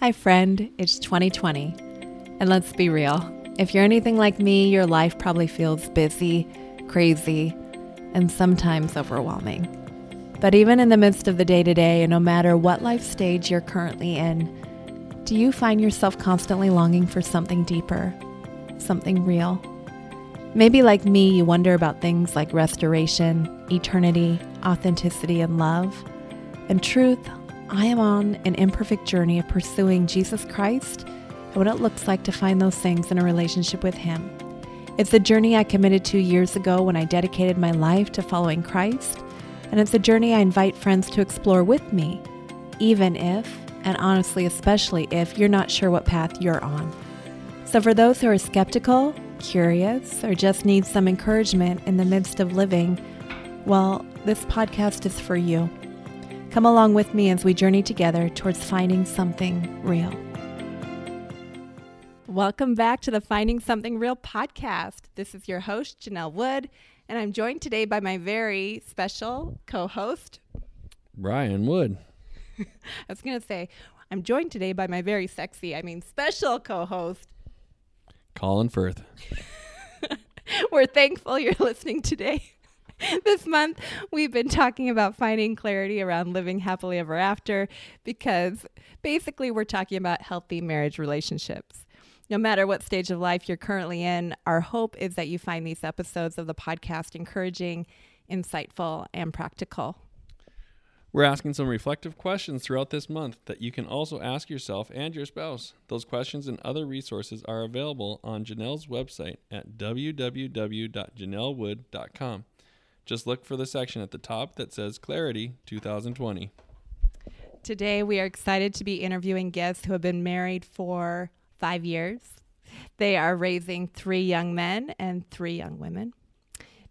Hi, friend. It's 2020. And let's be real. If you're anything like me, your life probably feels busy, crazy, and sometimes overwhelming. But even in the midst of the day to day, and no matter what life stage you're currently in, do you find yourself constantly longing for something deeper, something real? Maybe, like me, you wonder about things like restoration, eternity, authenticity, and love. and truth, I am on an imperfect journey of pursuing Jesus Christ and what it looks like to find those things in a relationship with Him. It's a journey I committed to years ago when I dedicated my life to following Christ, and it's a journey I invite friends to explore with me, even if, and honestly, especially if you're not sure what path you're on. So, for those who are skeptical, curious, or just need some encouragement in the midst of living, well, this podcast is for you. Come along with me as we journey together towards finding something real. Welcome back to the Finding Something Real podcast. This is your host, Janelle Wood, and I'm joined today by my very special co host, Brian Wood. I was going to say, I'm joined today by my very sexy, I mean, special co host, Colin Firth. We're thankful you're listening today. this month, we've been talking about finding clarity around living happily ever after because basically we're talking about healthy marriage relationships. No matter what stage of life you're currently in, our hope is that you find these episodes of the podcast encouraging, insightful, and practical. We're asking some reflective questions throughout this month that you can also ask yourself and your spouse. Those questions and other resources are available on Janelle's website at www.janellewood.com. Just look for the section at the top that says Clarity 2020. Today, we are excited to be interviewing guests who have been married for five years. They are raising three young men and three young women.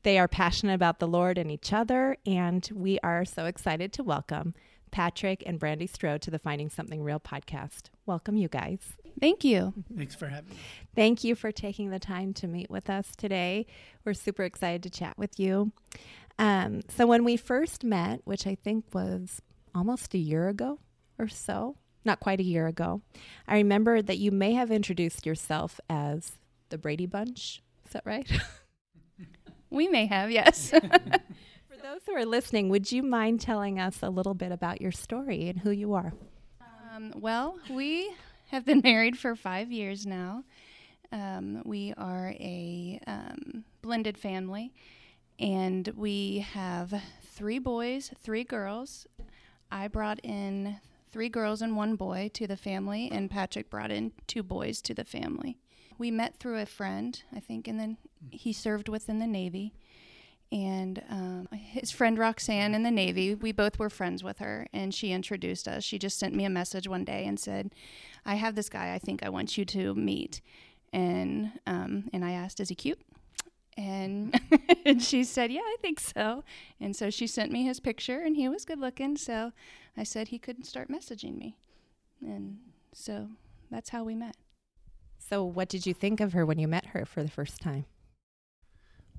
They are passionate about the Lord and each other, and we are so excited to welcome Patrick and Brandy Strode to the Finding Something Real podcast. Welcome, you guys. Thank you. Thanks for having me. Thank you for taking the time to meet with us today. We're super excited to chat with you. Um, so, when we first met, which I think was almost a year ago or so, not quite a year ago, I remember that you may have introduced yourself as the Brady Bunch. Is that right? we may have, yes. For those who are listening, would you mind telling us a little bit about your story and who you are? Um, well, we have been married for five years now. Um, we are a um, blended family, and we have three boys, three girls. I brought in three girls and one boy to the family, and Patrick brought in two boys to the family. We met through a friend, I think, and then he served within the Navy. And um, his friend Roxanne in the Navy, we both were friends with her, and she introduced us. She just sent me a message one day and said, I have this guy I think I want you to meet. And, um, and I asked, Is he cute? And, and she said, Yeah, I think so. And so she sent me his picture, and he was good looking. So I said he couldn't start messaging me. And so that's how we met. So, what did you think of her when you met her for the first time?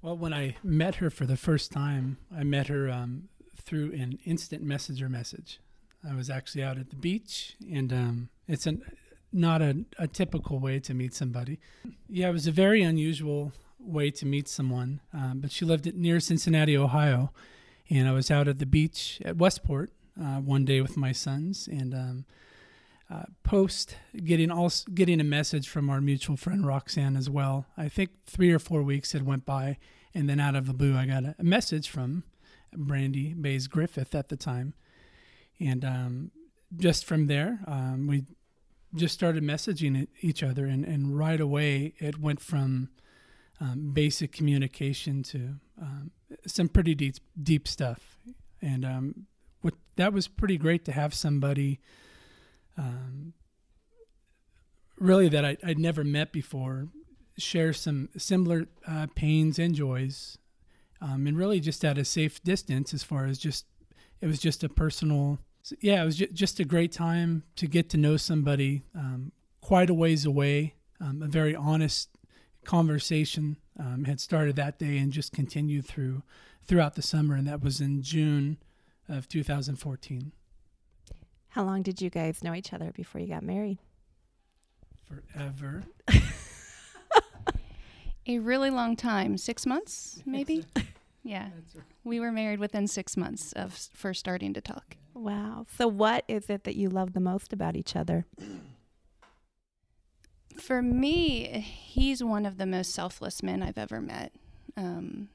Well, when I met her for the first time, I met her um, through an instant messenger message. I was actually out at the beach, and um, it's an, not a, a typical way to meet somebody. Yeah, it was a very unusual way to meet someone, um, but she lived near Cincinnati, Ohio, and I was out at the beach at Westport uh, one day with my sons, and um, uh, post getting also getting a message from our mutual friend Roxanne as well. I think three or four weeks had went by, and then out of the blue, I got a, message from Brandy Bays Griffith at the time, and um, just from there, um, we just started messaging each other, and, and right away it went from um, basic communication to um, some pretty deep deep stuff, and um, what that was pretty great to have somebody um, really that I, would never met before share some similar uh, pains and joys um, and really just at a safe distance as far as just it was just a personal yeah it was just a great time to get to know somebody um, quite a ways away um, a very honest conversation um, had started that day and just continued through throughout the summer and that was in june of 2014 How long did you guys know each other before you got married? Forever. A really long time, six months, maybe. Yeah, right. we were married within six months of s- first starting to talk. Wow. So, what is it that you love the most about each other? For me, he's one of the most selfless men I've ever met. Um,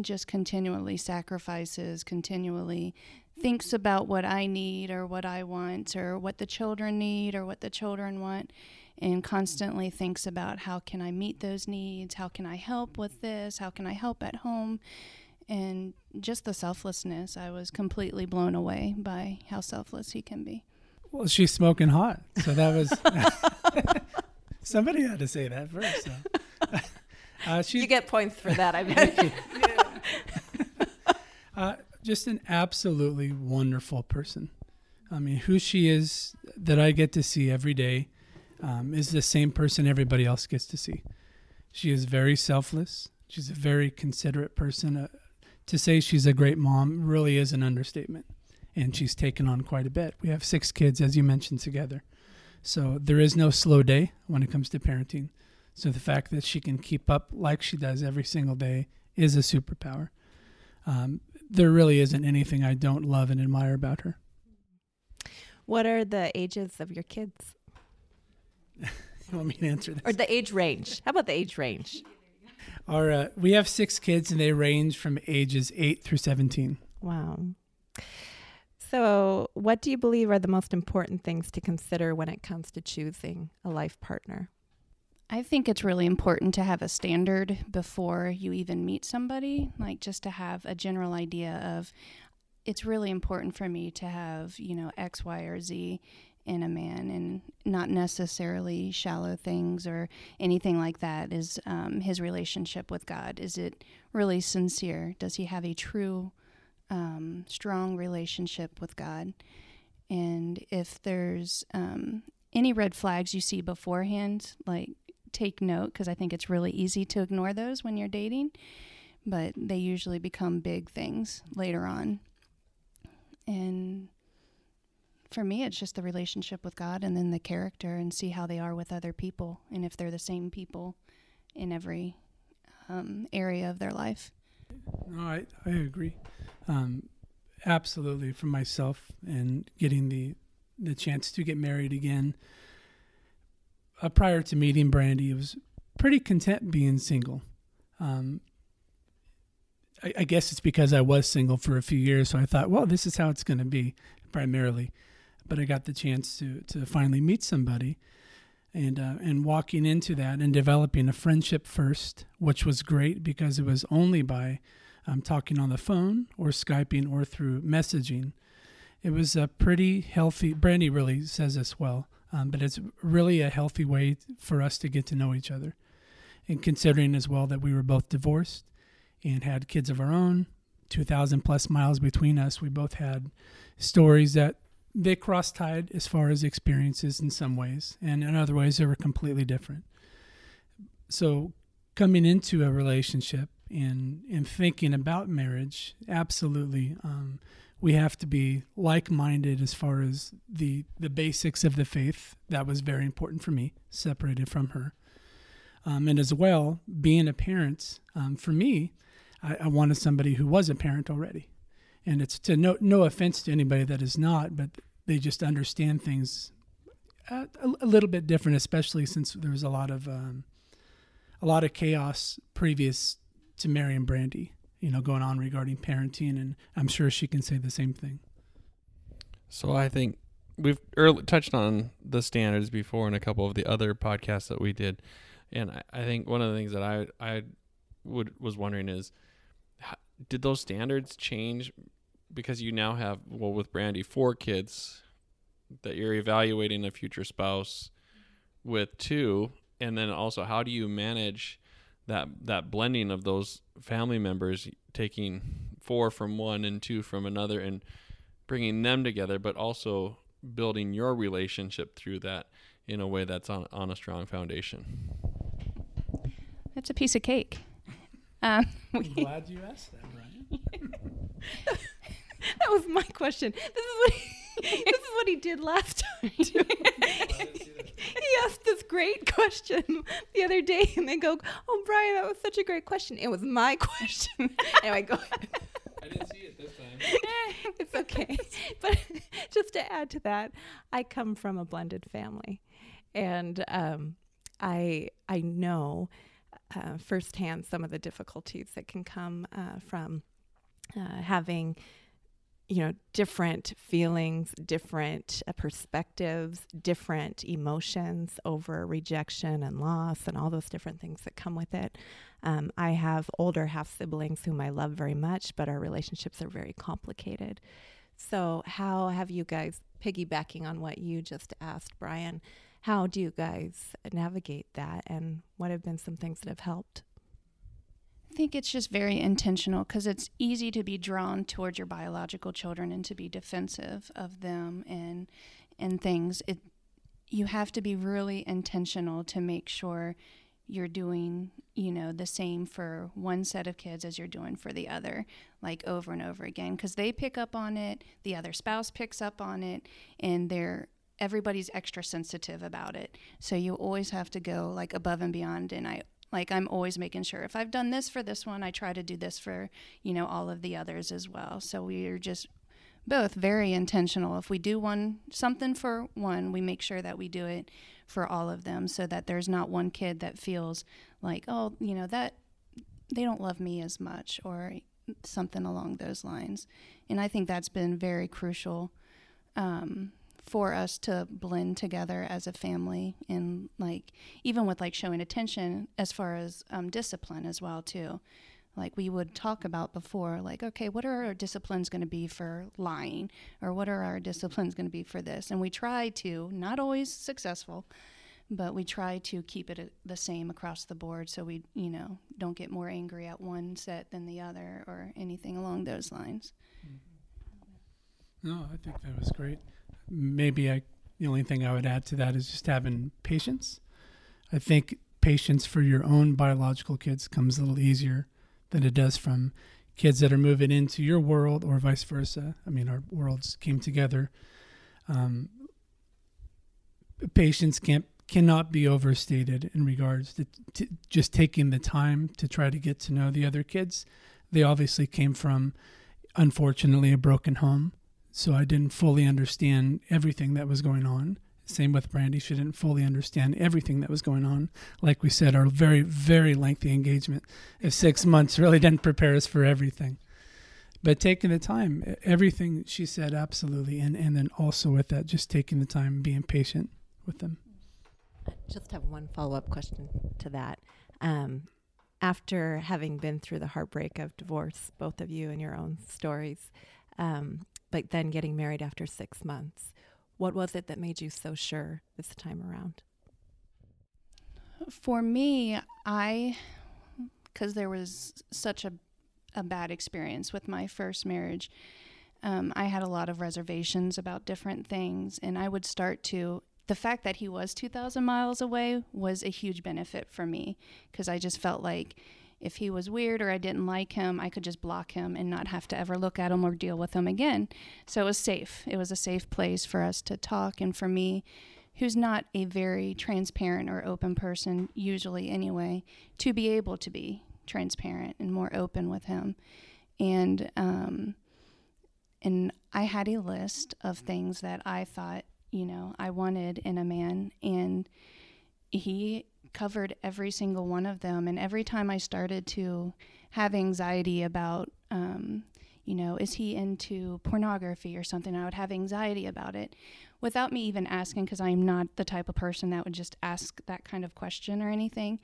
just continually sacrifices, continually thinks about what I need or what I want or what the children need or what the children want and constantly thinks about how can I meet those needs? How can I help with this? How can I help at home? And just the selflessness, I was completely blown away by how selfless he can be. Well, she's smoking hot, so that was. somebody had to say that first. So. Uh, she, You get points for that, I bet. just an absolutely wonderful person. I mean, who she is that I get to see every day um, is the same person everybody else gets to see. She is very selfless. She's a very considerate person. Uh, to say she's a great mom really is an understatement. And she's taken on quite a bit. We have six kids, as you mentioned, together. So there is no slow day when it comes to parenting. So the fact that she can keep up like she does every single day is a superpower. Um, there really isn't anything I don't love and admire about her. what are the ages of your kids? You want me to answer this? Or the age range? How about the age range? Our, uh, we have six kids, and they range from ages eight through seventeen. Wow. So, what do you believe are the most important things to consider when it comes to choosing a life partner? I think it's really important to have a standard before you even meet somebody, like just to have a general idea of it's really important for me to have, you know, X, Y, or Z in a man and not necessarily shallow things or anything like that. Is um, his relationship with God? Is it really sincere? Does he have a true, um, strong relationship with God? And if there's um, any red flags you see beforehand, like take note because I think it's really easy to ignore those when you're dating, but they usually become big things later on. And for me, it's just the relationship with God and then the character and see how they are with other people and if they're the same people in every um, area of their life. No, I, I agree. Um, absolutely, for myself and getting the the chance to get married again. Uh, prior to meeting Brandy, I was pretty content being single. Um, I, I guess it's because I was single for a few years, so I thought, well, this is how it's going to be primarily. But I got the chance to to finally meet somebody, and uh, and walking into that and developing a friendship first, which was great because it was only by um, talking on the phone or skyping or through messaging. It was a pretty healthy. Brandy really says this well, um, but it's really a healthy way for us to get to know each other, and considering as well that we were both divorced and had kids of our own, two thousand plus miles between us, we both had stories that they cross tied as far as experiences in some ways, and in other ways they were completely different. So, coming into a relationship and and thinking about marriage, absolutely, um, we have to be like minded as far as the the basics of the faith. That was very important for me, separated from her, um, and as well being a parent. Um, for me, I, I wanted somebody who was a parent already and it's to no no offense to anybody that is not, but they just understand things a, a little bit different, especially since there was a lot of um, a lot of chaos previous to Mary and Brandy, you know, going on regarding parenting, and I'm sure she can say the same thing. So I think we've early, touched on the standards before in a couple of the other podcasts that we did, and I, I think one of the things that I I would was wondering is, did those standards change because you now have well with Brandy four kids that you're evaluating a future spouse with two, and then also how do you manage that that blending of those family members taking four from one and two from another and bringing them together, but also building your relationship through that in a way that's on, on a strong foundation. that's a piece of cake. Um, I'm glad you asked that, Brian. that was my question. This is what this is what he did last time. He asked this great question the other day, and they go, "Oh, Brian, that was such a great question. It was my question." anyway, go ahead. I didn't see it this time. it's okay. But just to add to that, I come from a blended family, and um, I I know uh, firsthand some of the difficulties that can come uh, from uh, having you know different feelings different uh, perspectives different emotions over rejection and loss and all those different things that come with it. Um, i have older half siblings whom i love very much but our relationships are very complicated. So how have you guys piggybacking on what you just asked brian how do you guys navigate that? And what have been some things that have helped think it's just very intentional because it's easy to be drawn towards your biological children and to be defensive of them and and things. It you have to be really intentional to make sure you're doing, you know, the same for one set of kids as you're doing for the other, like over and over again because they pick up on it, the other spouse picks up on it, and they're everybody's extra sensitive about it. So you always have to go like above and beyond and I like I'm always making sure if I've done this for this one, I try to do this for, you know, all of the others as well. So we are just both very intentional. If we do one something for one, we make sure that we do it for all of them so that there's not one kid that feels like, oh, you know, that they don't love me as much or something along those lines. And I think that's been very crucial um, for us to blend together as a family and like even with like showing attention as far as um, discipline as well too. Like we would talk about before like okay what are our disciplines going to be for lying? Or what are our disciplines going to be for this? And we try to not always successful but we try to keep it a, the same across the board. So we you know don't get more angry at one set than the other or anything along those lines. No, I think that was great. Maybe I, the only thing I would add to that is just having patience. I think patience for your own biological kids comes a little easier than it does from kids that are moving into your world or vice versa. I mean, our worlds came together. Um, patience can't cannot be overstated in regards to, to just taking the time to try to get to know the other kids. They obviously came from, unfortunately, a broken home so I didn't fully understand everything that was going on. Same with Brandy, she didn't fully understand everything that was going on. Like we said, our very, very lengthy engagement of six months really didn't prepare us for everything. But taking the time, everything she said, absolutely. And, and then also with that, just taking the time, being patient with them. I just have one follow up question to that. Um, after having been through the heartbreak of divorce, both of you and your own stories, um, but then getting married after six months. What was it that made you so sure this time around? For me, I, because there was such a, a bad experience with my first marriage, um, I had a lot of reservations about different things, and I would start to. The fact that he was 2,000 miles away was a huge benefit for me because I just felt like if he was weird or I didn't like him, I could just block him and not have to ever look at him or deal with him again. So it was safe. It was a safe place for us to talk. And for me, who's not a very transparent or open person, usually anyway, to be able to be transparent and more open with him. And, um, and I had a list of things that I thought, you know, I wanted in a man. And he covered every single one of them. And every time I started to have anxiety about, um, you know, is he into pornography or something, I would have anxiety about it without me even asking, because I'm not the type of person that would just ask that kind of question or anything.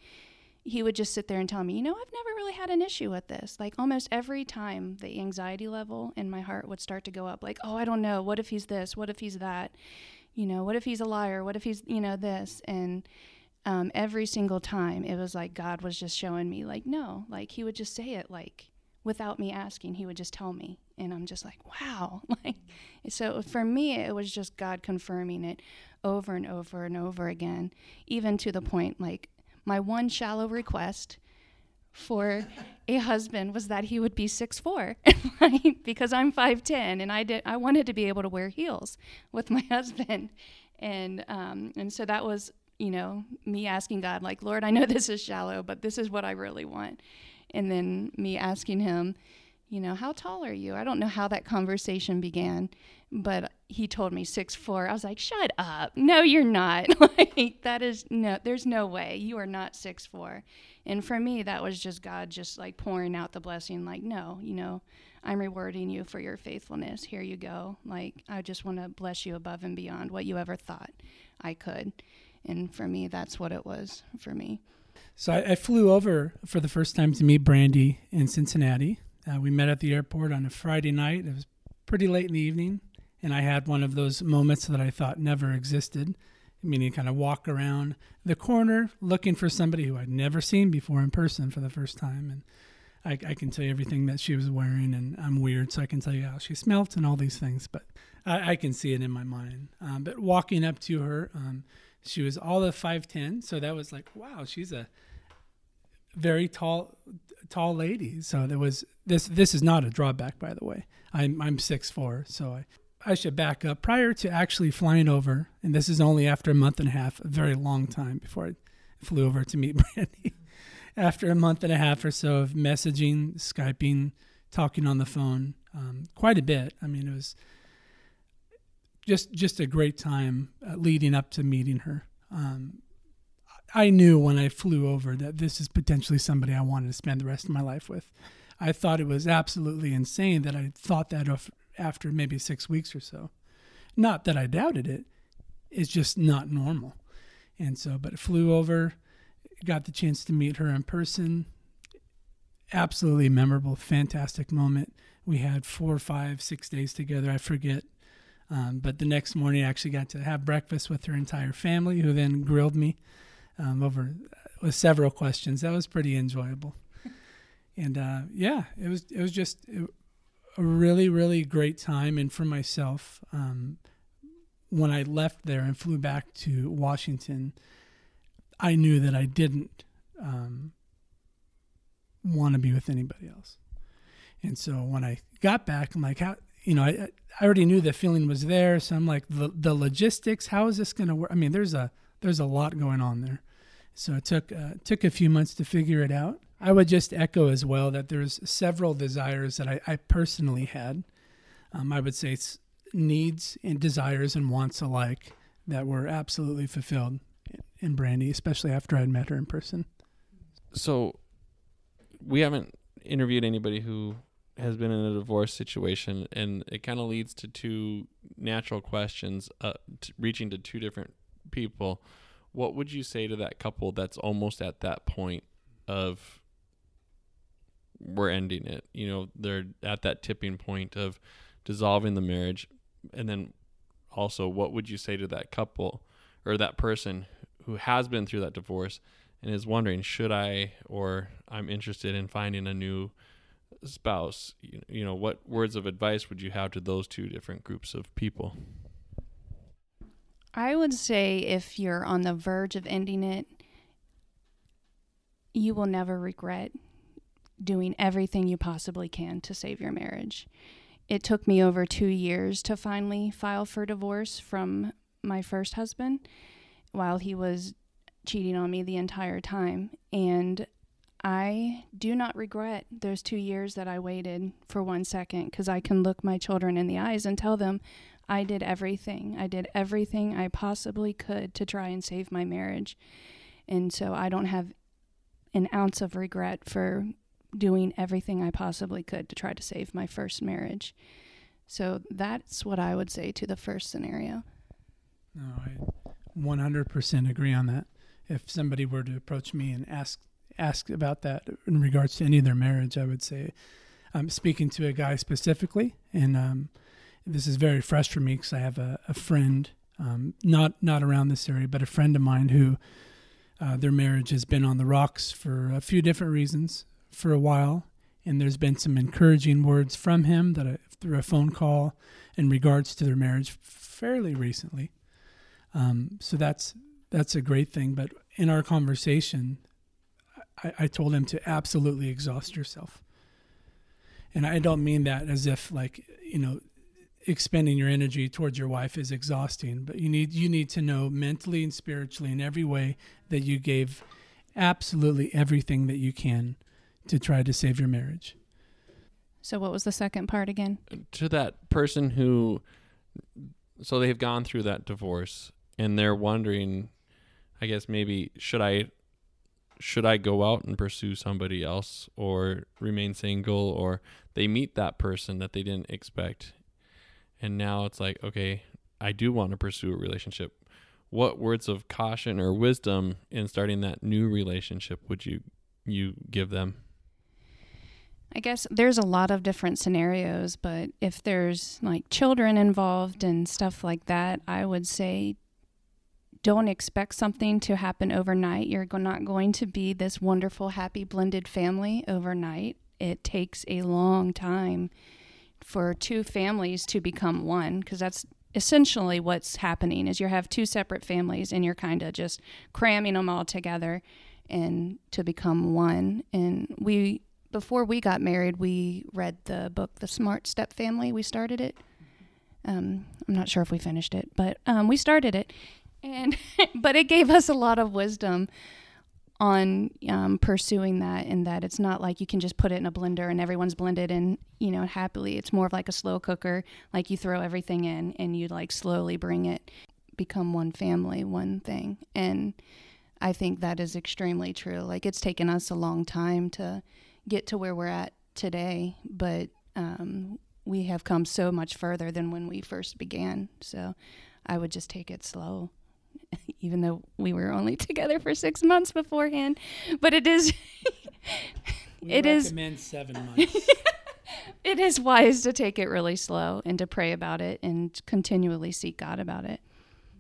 He would just sit there and tell me, you know, I've never really had an issue with this. Like almost every time the anxiety level in my heart would start to go up, like, oh, I don't know. What if he's this? What if he's that? You know, what if he's a liar? What if he's, you know, this? And um, every single time it was like God was just showing me, like, no, like He would just say it, like, without me asking, He would just tell me. And I'm just like, wow. Like, so for me, it was just God confirming it over and over and over again, even to the point, like, my one shallow request for a husband was that he would be six four, because I'm 5'10 and I did I wanted to be able to wear heels with my husband. And um, and so that was, you know, me asking God like, "Lord, I know this is shallow, but this is what I really want." And then me asking him, you know, how tall are you? I don't know how that conversation began, but he told me six four. I was like, shut up. No, you're not. like that is no there's no way. You are not six four. And for me that was just God just like pouring out the blessing, like, no, you know, I'm rewarding you for your faithfulness. Here you go. Like I just want to bless you above and beyond what you ever thought I could. And for me that's what it was for me. So I, I flew over for the first time to meet Brandy in Cincinnati. Uh, we met at the airport on a Friday night. It was pretty late in the evening, and I had one of those moments that I thought never existed. Meaning, kind of walk around the corner looking for somebody who I'd never seen before in person for the first time, and I, I, can tell you everything that she was wearing, and I'm weird, so I can tell you how she smelt and all these things, but I, I can see it in my mind. Um, but walking up to her, um, she was all of 5'10, so that was like, wow, she's a very tall, tall lady. So there was this. This is not a drawback, by the way. I'm I'm six four, so I I should back up. Prior to actually flying over, and this is only after a month and a half, a very long time before I flew over to meet Brandy. after a month and a half or so of messaging, skyping, talking on the phone, um, quite a bit. I mean, it was just just a great time uh, leading up to meeting her. Um, I knew when I flew over that this is potentially somebody I wanted to spend the rest of my life with. I thought it was absolutely insane that I thought that after maybe six weeks or so. Not that I doubted it, it's just not normal. And so, but flew over, got the chance to meet her in person. Absolutely memorable, fantastic moment. We had four, five, six days together. I forget. Um, but the next morning, I actually got to have breakfast with her entire family, who then grilled me um, over with several questions. That was pretty enjoyable. And uh, yeah, it was it was just a really really great time. And for myself, um, when I left there and flew back to Washington, I knew that I didn't um, want to be with anybody else. And so when I got back, I'm like, how you know, I I already knew the feeling was there. So I'm like, the the logistics, how is this going to work? I mean, there's a there's a lot going on there. So it took uh, took a few months to figure it out. I would just echo as well that there's several desires that I, I personally had. Um, I would say needs and desires and wants alike that were absolutely fulfilled in Brandy, especially after I'd met her in person. So we haven't interviewed anybody who has been in a divorce situation, and it kind of leads to two natural questions, uh, t- reaching to two different people. What would you say to that couple that's almost at that point of we're ending it? You know they're at that tipping point of dissolving the marriage. And then also what would you say to that couple or that person who has been through that divorce and is wondering should i or i'm interested in finding a new spouse you know what words of advice would you have to those two different groups of people I would say if you're on the verge of ending it, you will never regret doing everything you possibly can to save your marriage. It took me over two years to finally file for divorce from my first husband while he was cheating on me the entire time. And I do not regret those two years that I waited for one second because I can look my children in the eyes and tell them I did everything. I did everything I possibly could to try and save my marriage. And so I don't have an ounce of regret for doing everything I possibly could to try to save my first marriage. So that's what I would say to the first scenario. No, I 100% agree on that. If somebody were to approach me and ask ask about that in regards to any of their marriage, I would say I'm speaking to a guy specifically, and um, this is very fresh for me because I have a, a friend, um, not not around this area, but a friend of mine who uh, their marriage has been on the rocks for a few different reasons for a while, and there's been some encouraging words from him that I, through a phone call in regards to their marriage fairly recently. Um, so that's that's a great thing. But in our conversation, I, I told him to absolutely exhaust yourself. And I don't mean that as if like, you know, expending your energy towards your wife is exhausting, but you need you need to know mentally and spiritually in every way that you gave absolutely everything that you can to try to save your marriage. So what was the second part again? To that person who, so they've gone through that divorce and they're wondering, I guess maybe should I, should I go out and pursue somebody else or remain single or they meet that person that they didn't expect, and now it's like okay, I do want to pursue a relationship. What words of caution or wisdom in starting that new relationship would you you give them? I guess there's a lot of different scenarios, but if there's like children involved and stuff like that, I would say don't expect something to happen overnight. You're not going to be this wonderful, happy, blended family overnight. It takes a long time for two families to become one because that's essentially what's happening is you have two separate families and you're kind of just cramming them all together and to become one and we before we got married, we read the book The Smart Step Family. We started it. Um, I'm not sure if we finished it, but um, we started it, and but it gave us a lot of wisdom on um, pursuing that, and that it's not like you can just put it in a blender and everyone's blended and you know happily. It's more of like a slow cooker, like you throw everything in and you like slowly bring it become one family, one thing, and I think that is extremely true. Like it's taken us a long time to get to where we're at today, but um, we have come so much further than when we first began. So I would just take it slow, even though we were only together for six months beforehand. But it is. it is seven months. it is wise to take it really slow and to pray about it and continually seek God about it.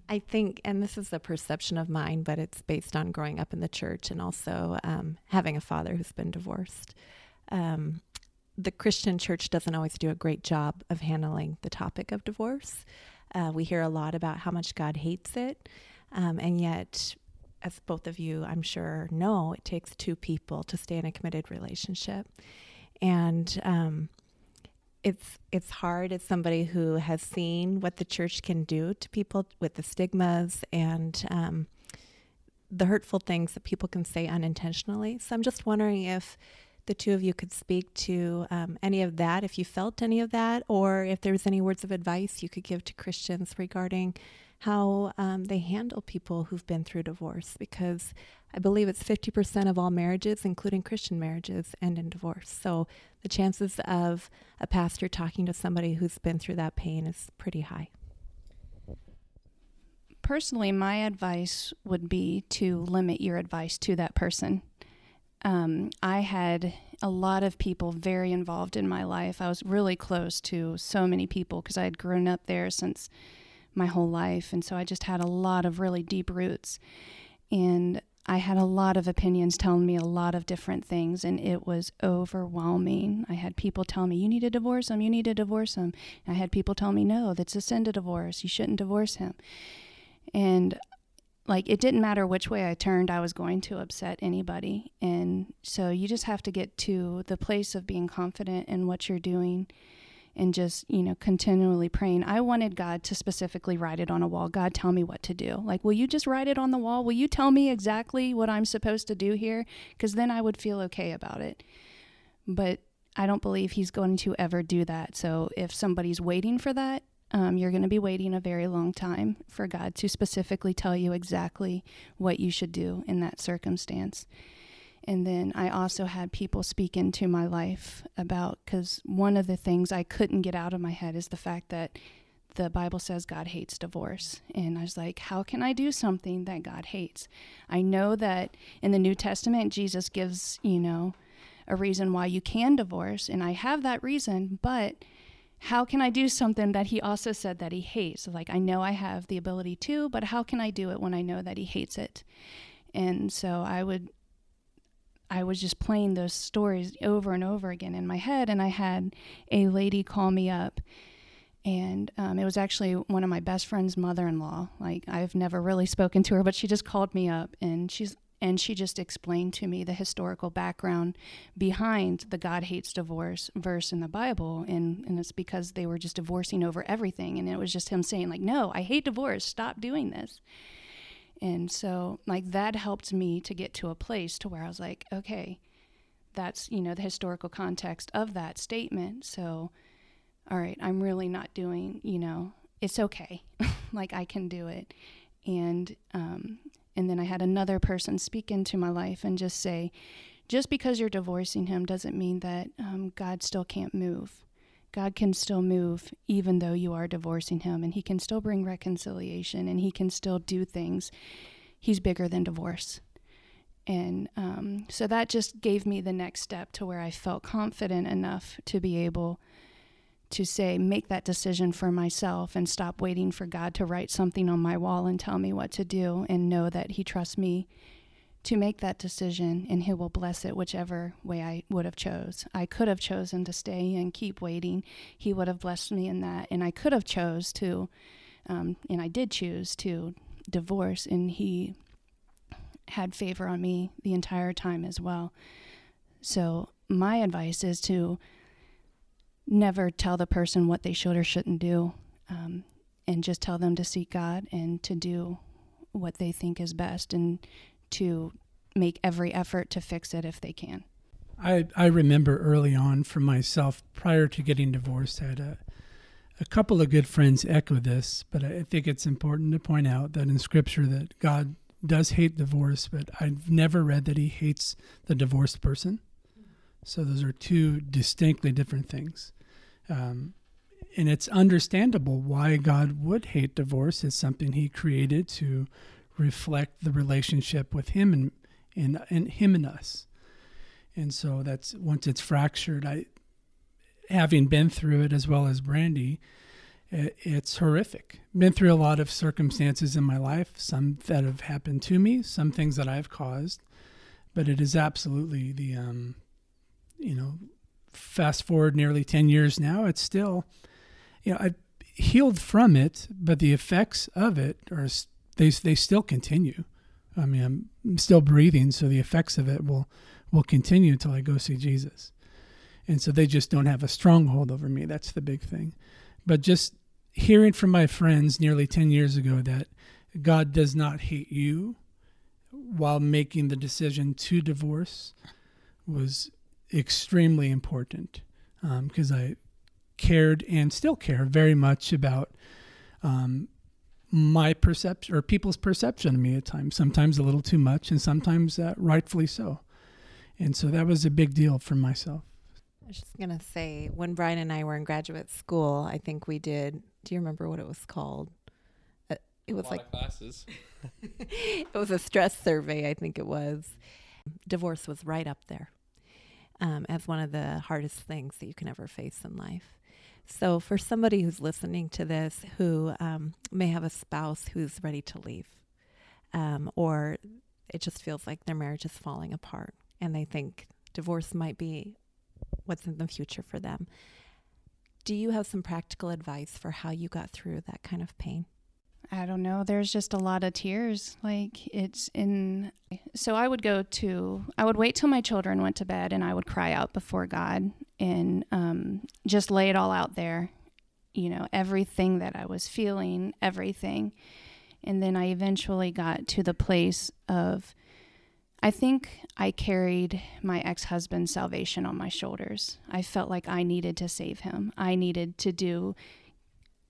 I think, and this is a perception of mine, but it's based on growing up in the church and also um, having a father who's been divorced. Um, the Christian church doesn't always do a great job of handling the topic of divorce. Uh, we hear a lot about how much God hates it, um, and yet, as both of you, I'm sure, know, it takes two people to stay in a committed relationship. And um, it's it's hard as somebody who has seen what the church can do to people with the stigmas and um, the hurtful things that people can say unintentionally. So I'm just wondering if the two of you could speak to um, any of that, if you felt any of that, or if there's any words of advice you could give to Christians regarding how um, they handle people who've been through divorce, because I believe it's 50% of all marriages, including Christian marriages, end in divorce. So the chances of a pastor talking to somebody who's been through that pain is pretty high. Personally, my advice would be to limit your advice to that person. Um, I had a lot of people very involved in my life. I was really close to so many people because I had grown up there since my whole life. And so I just had a lot of really deep roots. And I had a lot of opinions telling me a lot of different things, and it was overwhelming. I had people tell me, You need to divorce him, you need to divorce him. And I had people tell me, No, that's a sin to divorce, you shouldn't divorce him. And like it didn't matter which way I turned, I was going to upset anybody. And so you just have to get to the place of being confident in what you're doing and just, you know, continually praying. I wanted God to specifically write it on a wall. God, tell me what to do. Like, will you just write it on the wall? Will you tell me exactly what I'm supposed to do here? Because then I would feel okay about it. But I don't believe He's going to ever do that. So if somebody's waiting for that, um, you're going to be waiting a very long time for God to specifically tell you exactly what you should do in that circumstance. And then I also had people speak into my life about, because one of the things I couldn't get out of my head is the fact that the Bible says God hates divorce. And I was like, how can I do something that God hates? I know that in the New Testament, Jesus gives, you know, a reason why you can divorce. And I have that reason, but how can I do something that he also said that he hates? Like, I know I have the ability to, but how can I do it when I know that he hates it? And so I would I was just playing those stories over and over again in my head. And I had a lady call me up, and um, it was actually one of my best friend's mother in law. Like, I've never really spoken to her, but she just called me up and she's and she just explained to me the historical background behind the God hates divorce verse in the Bible. And, and it's because they were just divorcing over everything. And it was just him saying, like, no, I hate divorce. Stop doing this. And so, like, that helped me to get to a place to where I was like, okay, that's, you know, the historical context of that statement. So, all right, I'm really not doing, you know, it's okay. like, I can do it. And, um, and then I had another person speak into my life and just say, just because you're divorcing him doesn't mean that um, God still can't move. God can still move even though you are divorcing him, and he can still bring reconciliation and he can still do things. He's bigger than divorce. And um, so that just gave me the next step to where I felt confident enough to be able to say, make that decision for myself and stop waiting for God to write something on my wall and tell me what to do and know that He trusts me to make that decision and He will bless it whichever way I would have chose. I could have chosen to stay and keep waiting. He would have blessed me in that. And I could have chose to, um, and I did choose to divorce and He had favor on me the entire time as well. So my advice is to never tell the person what they should or shouldn't do, um, and just tell them to seek God and to do what they think is best and to make every effort to fix it if they can. I, I remember early on for myself, prior to getting divorced, I had a, a couple of good friends echo this, but I think it's important to point out that in Scripture that God does hate divorce, but I've never read that He hates the divorced person. So those are two distinctly different things. Um, and it's understandable why God would hate divorce. It's something He created to reflect the relationship with Him and, and, and Him and us. And so that's once it's fractured, I, having been through it as well as Brandy, it, it's horrific. Been through a lot of circumstances in my life, some that have happened to me, some things that I've caused, but it is absolutely the um, you know, fast forward nearly 10 years now, it's still, you know, I healed from it, but the effects of it are, they, they still continue. I mean, I'm still breathing, so the effects of it will, will continue until I go see Jesus. And so they just don't have a stronghold over me. That's the big thing. But just hearing from my friends nearly 10 years ago that God does not hate you while making the decision to divorce was extremely important because um, I cared and still care very much about um, my perception or people's perception of me at times, sometimes a little too much and sometimes uh, rightfully so. And so that was a big deal for myself. I was just going to say, when Brian and I were in graduate school, I think we did. Do you remember what it was called? Uh, it was like classes. it was a stress survey, I think it was. Divorce was right up there um, as one of the hardest things that you can ever face in life. So, for somebody who's listening to this who um, may have a spouse who's ready to leave, um, or it just feels like their marriage is falling apart and they think divorce might be what's in the future for them, do you have some practical advice for how you got through that kind of pain? I don't know. There's just a lot of tears. Like it's in. So I would go to. I would wait till my children went to bed, and I would cry out before God and um, just lay it all out there. You know, everything that I was feeling, everything, and then I eventually got to the place of. I think I carried my ex husband's salvation on my shoulders. I felt like I needed to save him. I needed to do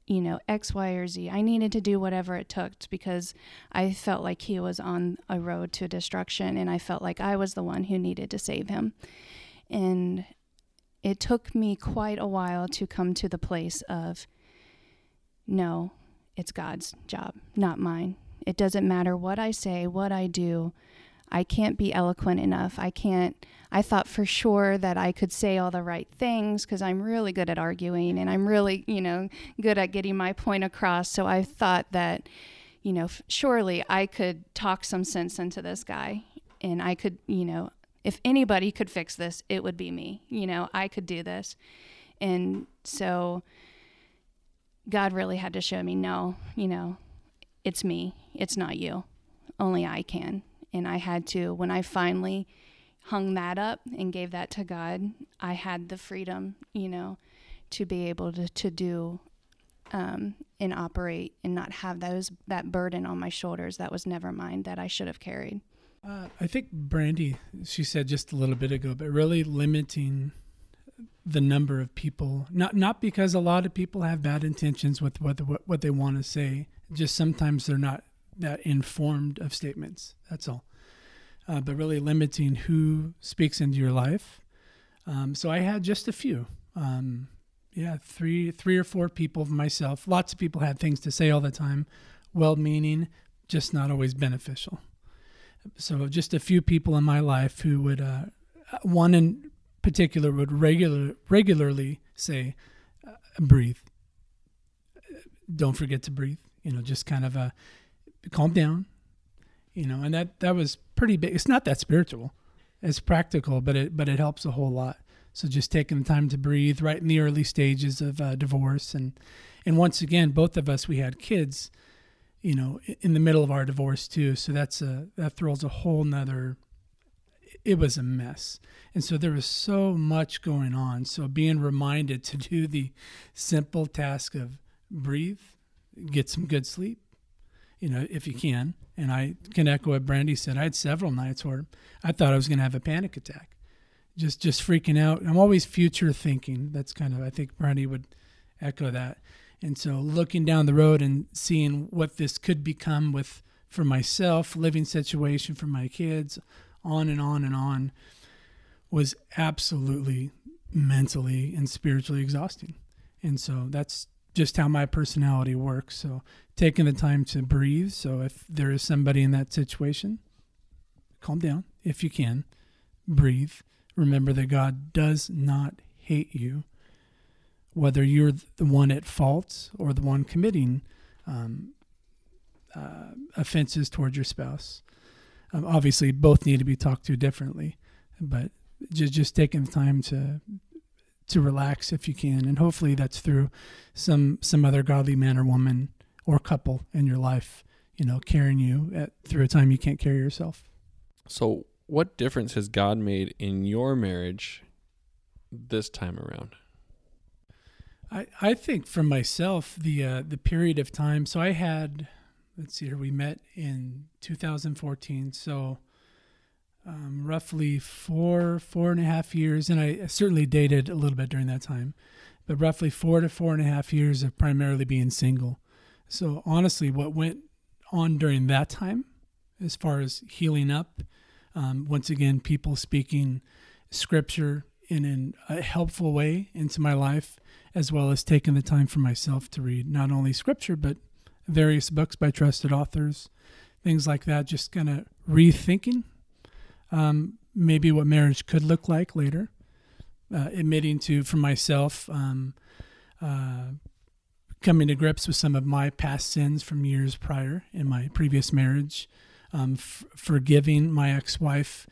you know, X, Y, or Z. I needed to do whatever it took because I felt like he was on a road to destruction and I felt like I was the one who needed to save him. And it took me quite a while to come to the place of no, it's God's job, not mine. It doesn't matter what I say, what I do. I can't be eloquent enough. I can't I thought for sure that I could say all the right things because I'm really good at arguing and I'm really, you know, good at getting my point across. So I thought that, you know, f- surely I could talk some sense into this guy and I could, you know, if anybody could fix this, it would be me. You know, I could do this. And so God really had to show me no, you know, it's me, it's not you. Only I can. And I had to, when I finally hung that up and gave that to God, I had the freedom, you know, to be able to, to do um, and operate and not have those that burden on my shoulders that was never mine that I should have carried. Uh, I think Brandy, she said just a little bit ago, but really limiting the number of people not not because a lot of people have bad intentions with what what, what they want to say just sometimes they're not that informed of statements that's all uh, but really limiting who speaks into your life um, so i had just a few um, yeah three three or four people myself lots of people had things to say all the time well meaning just not always beneficial so just a few people in my life who would uh, one in particular would regular regularly say, uh, "Breathe. Don't forget to breathe." You know, just kind of a calm down. You know, and that that was pretty big. It's not that spiritual. It's practical, but it but it helps a whole lot. So just taking the time to breathe right in the early stages of uh, divorce, and and once again, both of us we had kids, you know, in the middle of our divorce too. So that's a that throws a whole nother it was a mess. And so there was so much going on. So being reminded to do the simple task of breathe, get some good sleep, you know, if you can. And I can echo what Brandy said. I had several nights where I thought I was going to have a panic attack, just just freaking out. I'm always future thinking. That's kind of I think Brandy would echo that. And so looking down the road and seeing what this could become with for myself, living situation for my kids, on and on and on was absolutely mentally and spiritually exhausting. And so that's just how my personality works. So taking the time to breathe. So if there is somebody in that situation, calm down if you can, breathe. Remember that God does not hate you, whether you're the one at fault or the one committing um, uh, offenses towards your spouse. Um, obviously, both need to be talked to differently, but just just taking the time to to relax if you can, and hopefully that's through some some other godly man or woman or couple in your life, you know, carrying you at, through a time you can't carry yourself. So, what difference has God made in your marriage this time around? I, I think for myself the uh, the period of time. So I had let's see here, we met in 2014. So um, roughly four, four and a half years. And I certainly dated a little bit during that time, but roughly four to four and a half years of primarily being single. So honestly, what went on during that time, as far as healing up, um, once again, people speaking scripture in a helpful way into my life, as well as taking the time for myself to read not only scripture, but various books by trusted authors, things like that, just kind of rethinking um, maybe what marriage could look like later, uh, admitting to, for myself, um, uh, coming to grips with some of my past sins from years prior in my previous marriage, um, f- forgiving my ex wife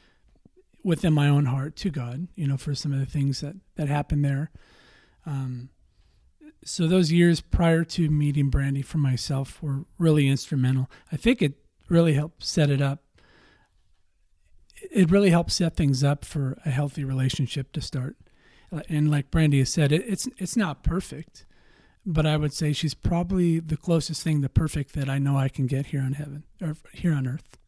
within my own heart to God, you know, for some of the things that, that happened there. Um, so those years prior to meeting Brandy for myself were really instrumental. I think it really helped set it up. It really helps set things up for a healthy relationship to start. Uh, and like Brandy has said, it, it's it's not perfect, but I would say she's probably the closest thing to perfect that I know I can get here on heaven or here on earth.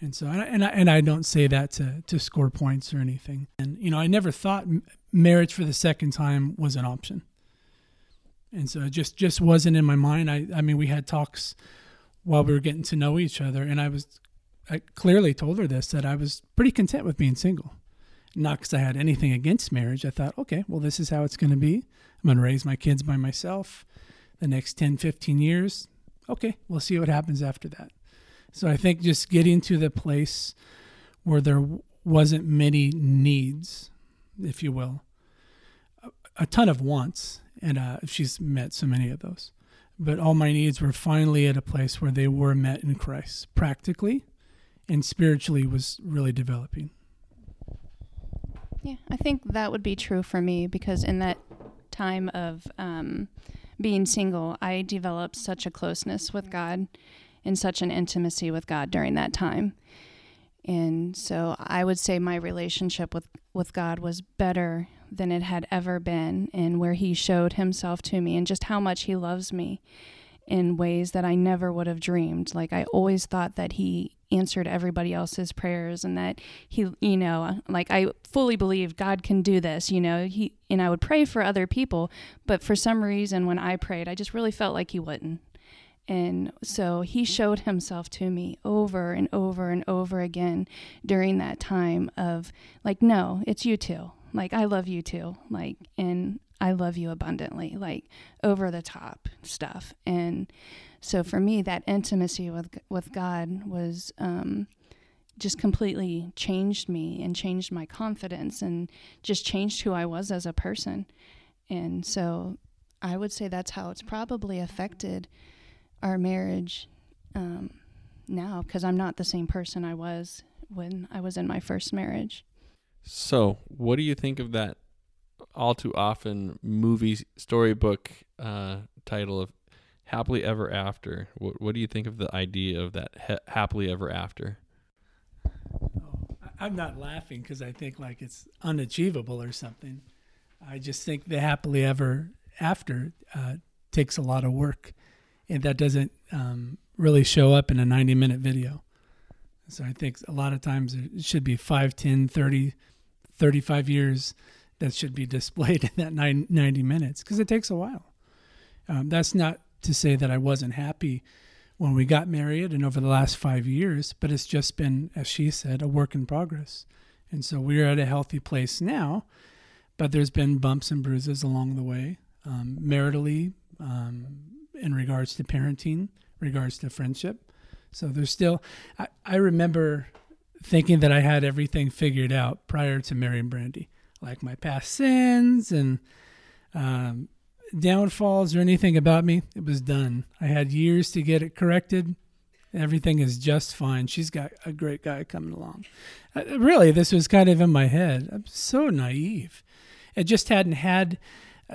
And so, and I, and I don't say that to, to score points or anything. And, you know, I never thought marriage for the second time was an option and so it just just wasn't in my mind. I I mean, we had talks while we were getting to know each other, and I was I clearly told her this that I was pretty content with being single. Not because I had anything against marriage. I thought, okay, well, this is how it's going to be. I'm going to raise my kids by myself the next 10, 15 years. Okay, we'll see what happens after that. So I think just getting to the place where there wasn't many needs, if you will, a ton of wants, and uh, she's met so many of those. But all my needs were finally at a place where they were met in Christ, practically and spiritually was really developing. Yeah, I think that would be true for me because in that time of um, being single, I developed such a closeness with God and such an intimacy with God during that time. And so I would say my relationship with, with God was better than it had ever been, and where He showed Himself to me and just how much He loves me in ways that I never would have dreamed. Like, I always thought that He answered everybody else's prayers and that He, you know, like I fully believed God can do this, you know, He, and I would pray for other people, but for some reason, when I prayed, I just really felt like He wouldn't. And so he mm-hmm. showed himself to me over and over and over again during that time of like, no, it's you too. Like, I love you too. Like, and I love you abundantly, like over the top stuff. And so for me, that intimacy with, with God was, um, just completely changed me and changed my confidence and just changed who I was as a person. And so I would say that's how it's probably affected our marriage um, now because I'm not the same person I was when I was in my first marriage. So, what do you think of that all too often movie storybook uh, title of "Happily Ever After"? What, what do you think of the idea of that ha- "Happily Ever After"? Oh, I'm not laughing because I think like it's unachievable or something. I just think the happily ever after uh, takes a lot of work and that doesn't um, really show up in a 90 minute video. So I think a lot of times it should be 5, 10, 30, 35 years that should be displayed in that 90 minutes because it takes a while. Um, that's not to say that I wasn't happy when we got married and over the last five years, but it's just been, as she said, a work in progress. And so we're at a healthy place now, but there's been bumps and bruises along the way, um, maritally, um, in regards to parenting, regards to friendship. So there's still, I, I remember thinking that I had everything figured out prior to marrying Brandy, like my past sins and um, downfalls or anything about me. It was done. I had years to get it corrected. Everything is just fine. She's got a great guy coming along. Uh, really, this was kind of in my head. I'm so naive. It just hadn't had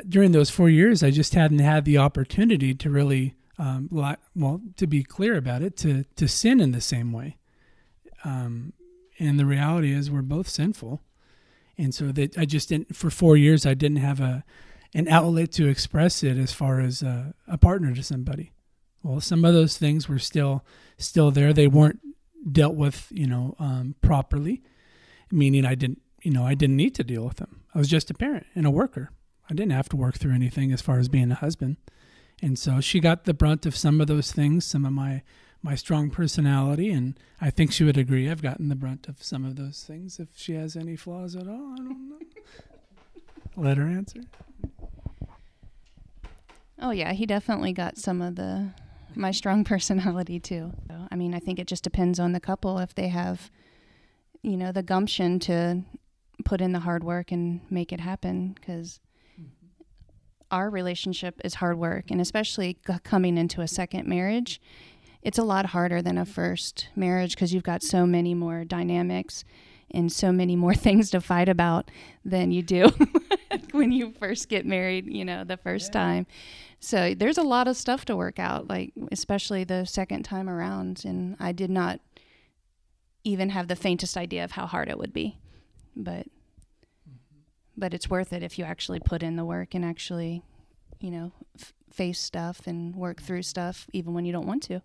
during those four years, I just hadn't had the opportunity to really, um, well, to be clear about it, to to sin in the same way. Um, and the reality is, we're both sinful, and so that I just didn't. For four years, I didn't have a an outlet to express it as far as a, a partner to somebody. Well, some of those things were still still there. They weren't dealt with, you know, um, properly. Meaning, I didn't, you know, I didn't need to deal with them. I was just a parent and a worker. I didn't have to work through anything as far as being a husband. And so she got the brunt of some of those things, some of my my strong personality, and I think she would agree. I've gotten the brunt of some of those things. If she has any flaws at all, I don't know. Let her answer. Oh yeah, he definitely got some of the my strong personality too. I mean, I think it just depends on the couple if they have, you know, the gumption to put in the hard work and make it happen. Because mm-hmm. our relationship is hard work, and especially coming into a second marriage, it's a lot harder than a first marriage because you've got so many more dynamics and so many more things to fight about than you do when you first get married, you know, the first yeah. time. So there's a lot of stuff to work out, like especially the second time around. And I did not even have the faintest idea of how hard it would be. But but it's worth it if you actually put in the work and actually, you know, f- face stuff and work through stuff even when you don't want to.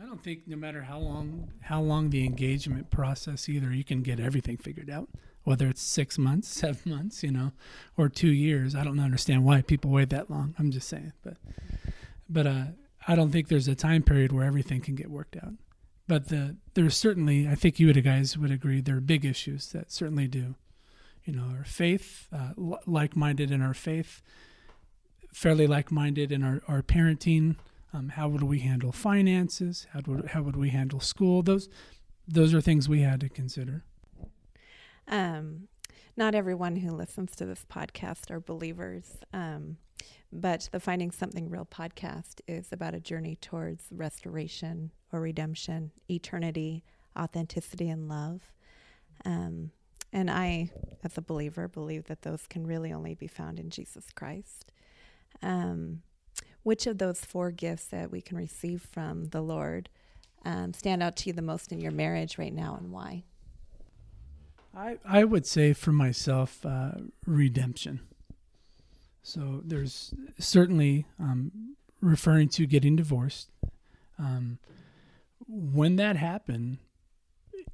I don't think no matter how long how long the engagement process either you can get everything figured out. Whether it's six months, seven months, you know, or two years. I don't understand why people wait that long. I'm just saying. But but uh, I don't think there's a time period where everything can get worked out. But the there's certainly I think you guys would agree there are big issues that certainly do you know, our faith, uh, like minded in our faith, fairly like minded in our, our parenting. Um, how would we handle finances? How would, how would we handle school? Those, those are things we had to consider. Um, not everyone who listens to this podcast are believers, um, but the Finding Something Real podcast is about a journey towards restoration or redemption, eternity, authenticity, and love. Um, and I, as a believer, believe that those can really only be found in Jesus Christ. Um, which of those four gifts that we can receive from the Lord um, stand out to you the most in your marriage right now and why? I, I would say for myself, uh, redemption. So there's certainly um, referring to getting divorced. Um, when that happened,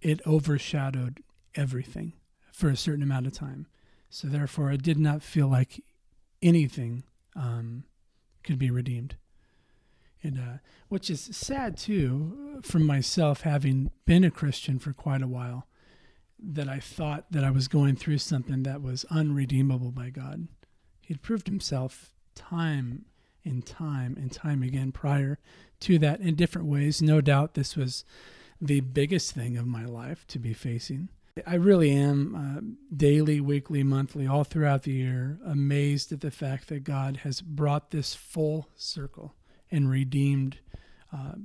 it overshadowed everything for a certain amount of time. So therefore, I did not feel like anything um, could be redeemed. And uh, which is sad too, from myself having been a Christian for quite a while, that I thought that I was going through something that was unredeemable by God. He had proved himself time and time and time again prior to that in different ways. No doubt this was the biggest thing of my life to be facing. I really am uh, daily, weekly, monthly, all throughout the year amazed at the fact that God has brought this full circle and redeemed uh,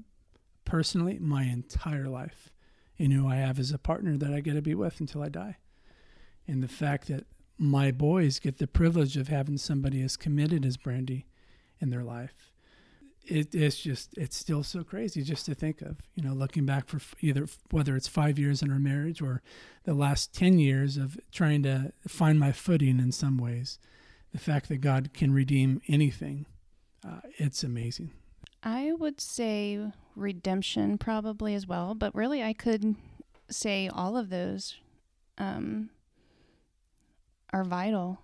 personally my entire life in who I have as a partner that I get to be with until I die. And the fact that my boys get the privilege of having somebody as committed as Brandy in their life it, it's just it's still so crazy just to think of you know looking back for either whether it's five years in our marriage or the last 10 years of trying to find my footing in some ways. The fact that god can redeem anything uh, it's amazing. I would say redemption probably as well but really i could say all of those um, are vital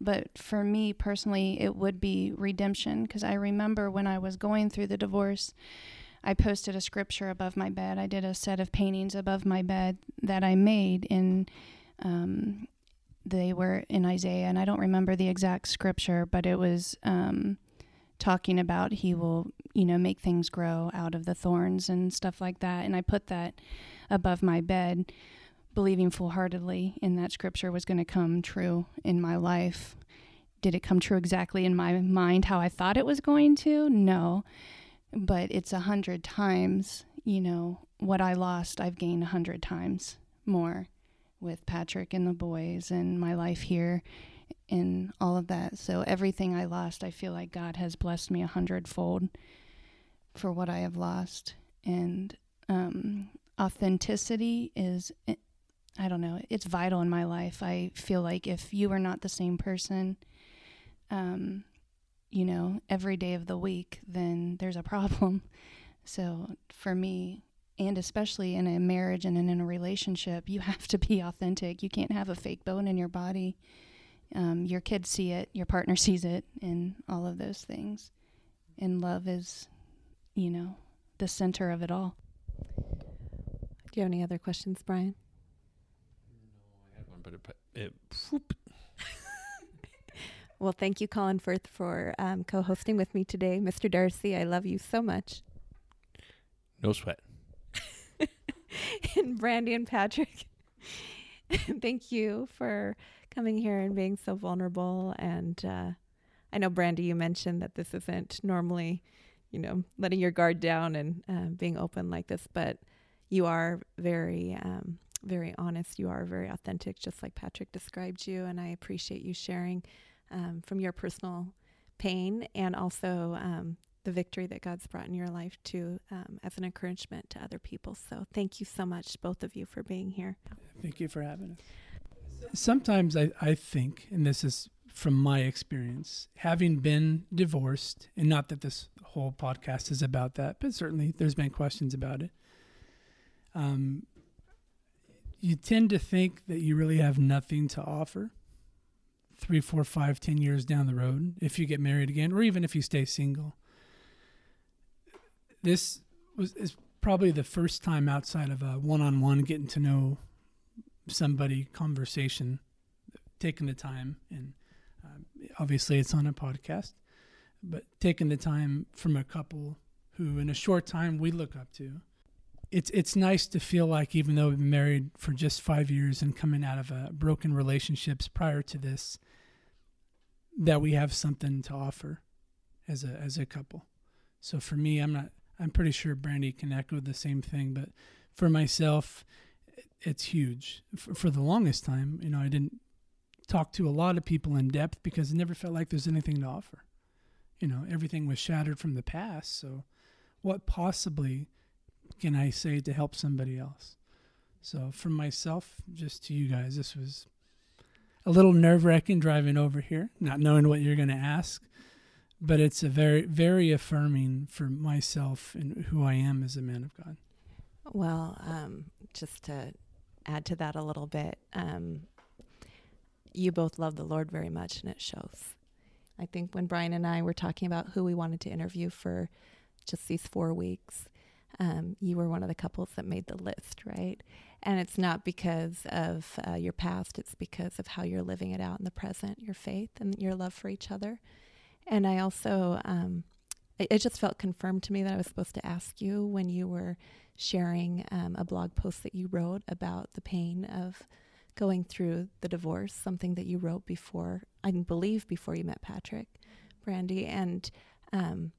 but for me personally, it would be redemption because I remember when I was going through the divorce, I posted a scripture above my bed. I did a set of paintings above my bed that I made in. Um, they were in Isaiah, and I don't remember the exact scripture, but it was um, talking about He will, you know, make things grow out of the thorns and stuff like that. And I put that above my bed believing full heartedly in that scripture was going to come true in my life. Did it come true exactly in my mind how I thought it was going to? No. But it's a hundred times, you know, what I lost, I've gained a hundred times more with Patrick and the boys and my life here and all of that. So everything I lost, I feel like God has blessed me a hundredfold for what I have lost. And um, authenticity is I don't know, it's vital in my life. I feel like if you are not the same person, um, you know, every day of the week, then there's a problem. So for me, and especially in a marriage and in a relationship, you have to be authentic. You can't have a fake bone in your body. Um, your kids see it, your partner sees it, and all of those things. And love is, you know, the center of it all. Do you have any other questions, Brian? But it, it well, thank you, Colin Firth, for um, co-hosting with me today, Mr. Darcy. I love you so much. No sweat. and Brandy and Patrick, thank you for coming here and being so vulnerable. And uh, I know, Brandy, you mentioned that this isn't normally, you know, letting your guard down and uh, being open like this, but you are very um, very honest. You are very authentic, just like Patrick described you. And I appreciate you sharing um, from your personal pain and also um, the victory that God's brought in your life to um, as an encouragement to other people. So thank you so much, both of you, for being here. Thank you for having us. Sometimes I, I think, and this is from my experience, having been divorced, and not that this whole podcast is about that, but certainly there's been questions about it. Um, you tend to think that you really have nothing to offer three, four, five, ten years down the road if you get married again, or even if you stay single. This was is probably the first time outside of a one-on-one getting to know somebody conversation, taking the time, and um, obviously it's on a podcast, but taking the time from a couple who, in a short time, we look up to it's it's nice to feel like even though we've been married for just five years and coming out of a broken relationships prior to this, that we have something to offer as a as a couple. So for me, I'm not. I'm pretty sure Brandy can echo the same thing, but for myself, it's huge. For, for the longest time, you know, I didn't talk to a lot of people in depth because it never felt like there's anything to offer. You know, everything was shattered from the past. So, what possibly can I say to help somebody else? So, from myself, just to you guys, this was a little nerve wracking driving over here, not knowing what you're going to ask, but it's a very, very affirming for myself and who I am as a man of God. Well, um, just to add to that a little bit, um, you both love the Lord very much, and it shows. I think when Brian and I were talking about who we wanted to interview for just these four weeks, um, you were one of the couples that made the list, right? And it's not because of uh, your past, it's because of how you're living it out in the present, your faith and your love for each other. And I also, um, it, it, just felt confirmed to me that I was supposed to ask you when you were sharing um, a blog post that you wrote about the pain of going through the divorce, something that you wrote before, I believe, before you met Patrick, Brandy. And um,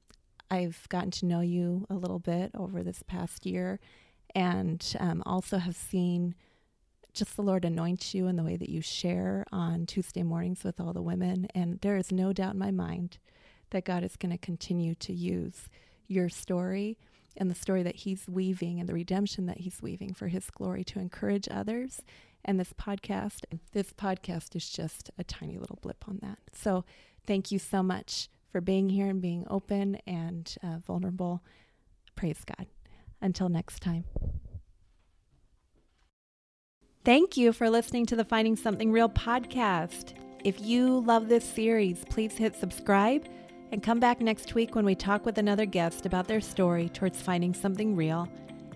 I've gotten to know you a little bit over this past year and um, also have seen just the Lord anoint you in the way that you share on Tuesday mornings with all the women. And there is no doubt in my mind that God is going to continue to use your story and the story that He's weaving and the redemption that He's weaving for His glory to encourage others and this podcast. This podcast is just a tiny little blip on that. So thank you so much for being here and being open and uh, vulnerable. Praise God. Until next time. Thank you for listening to the Finding Something Real podcast. If you love this series, please hit subscribe and come back next week when we talk with another guest about their story towards finding something real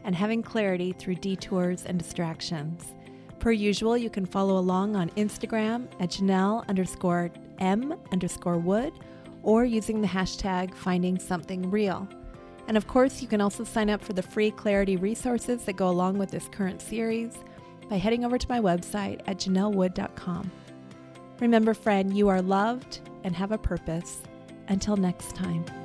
and having clarity through detours and distractions. Per usual, you can follow along on Instagram at Janelle underscore M underscore Wood or using the hashtag finding something real. And of course, you can also sign up for the free clarity resources that go along with this current series by heading over to my website at janellewood.com. Remember, friend, you are loved and have a purpose. Until next time.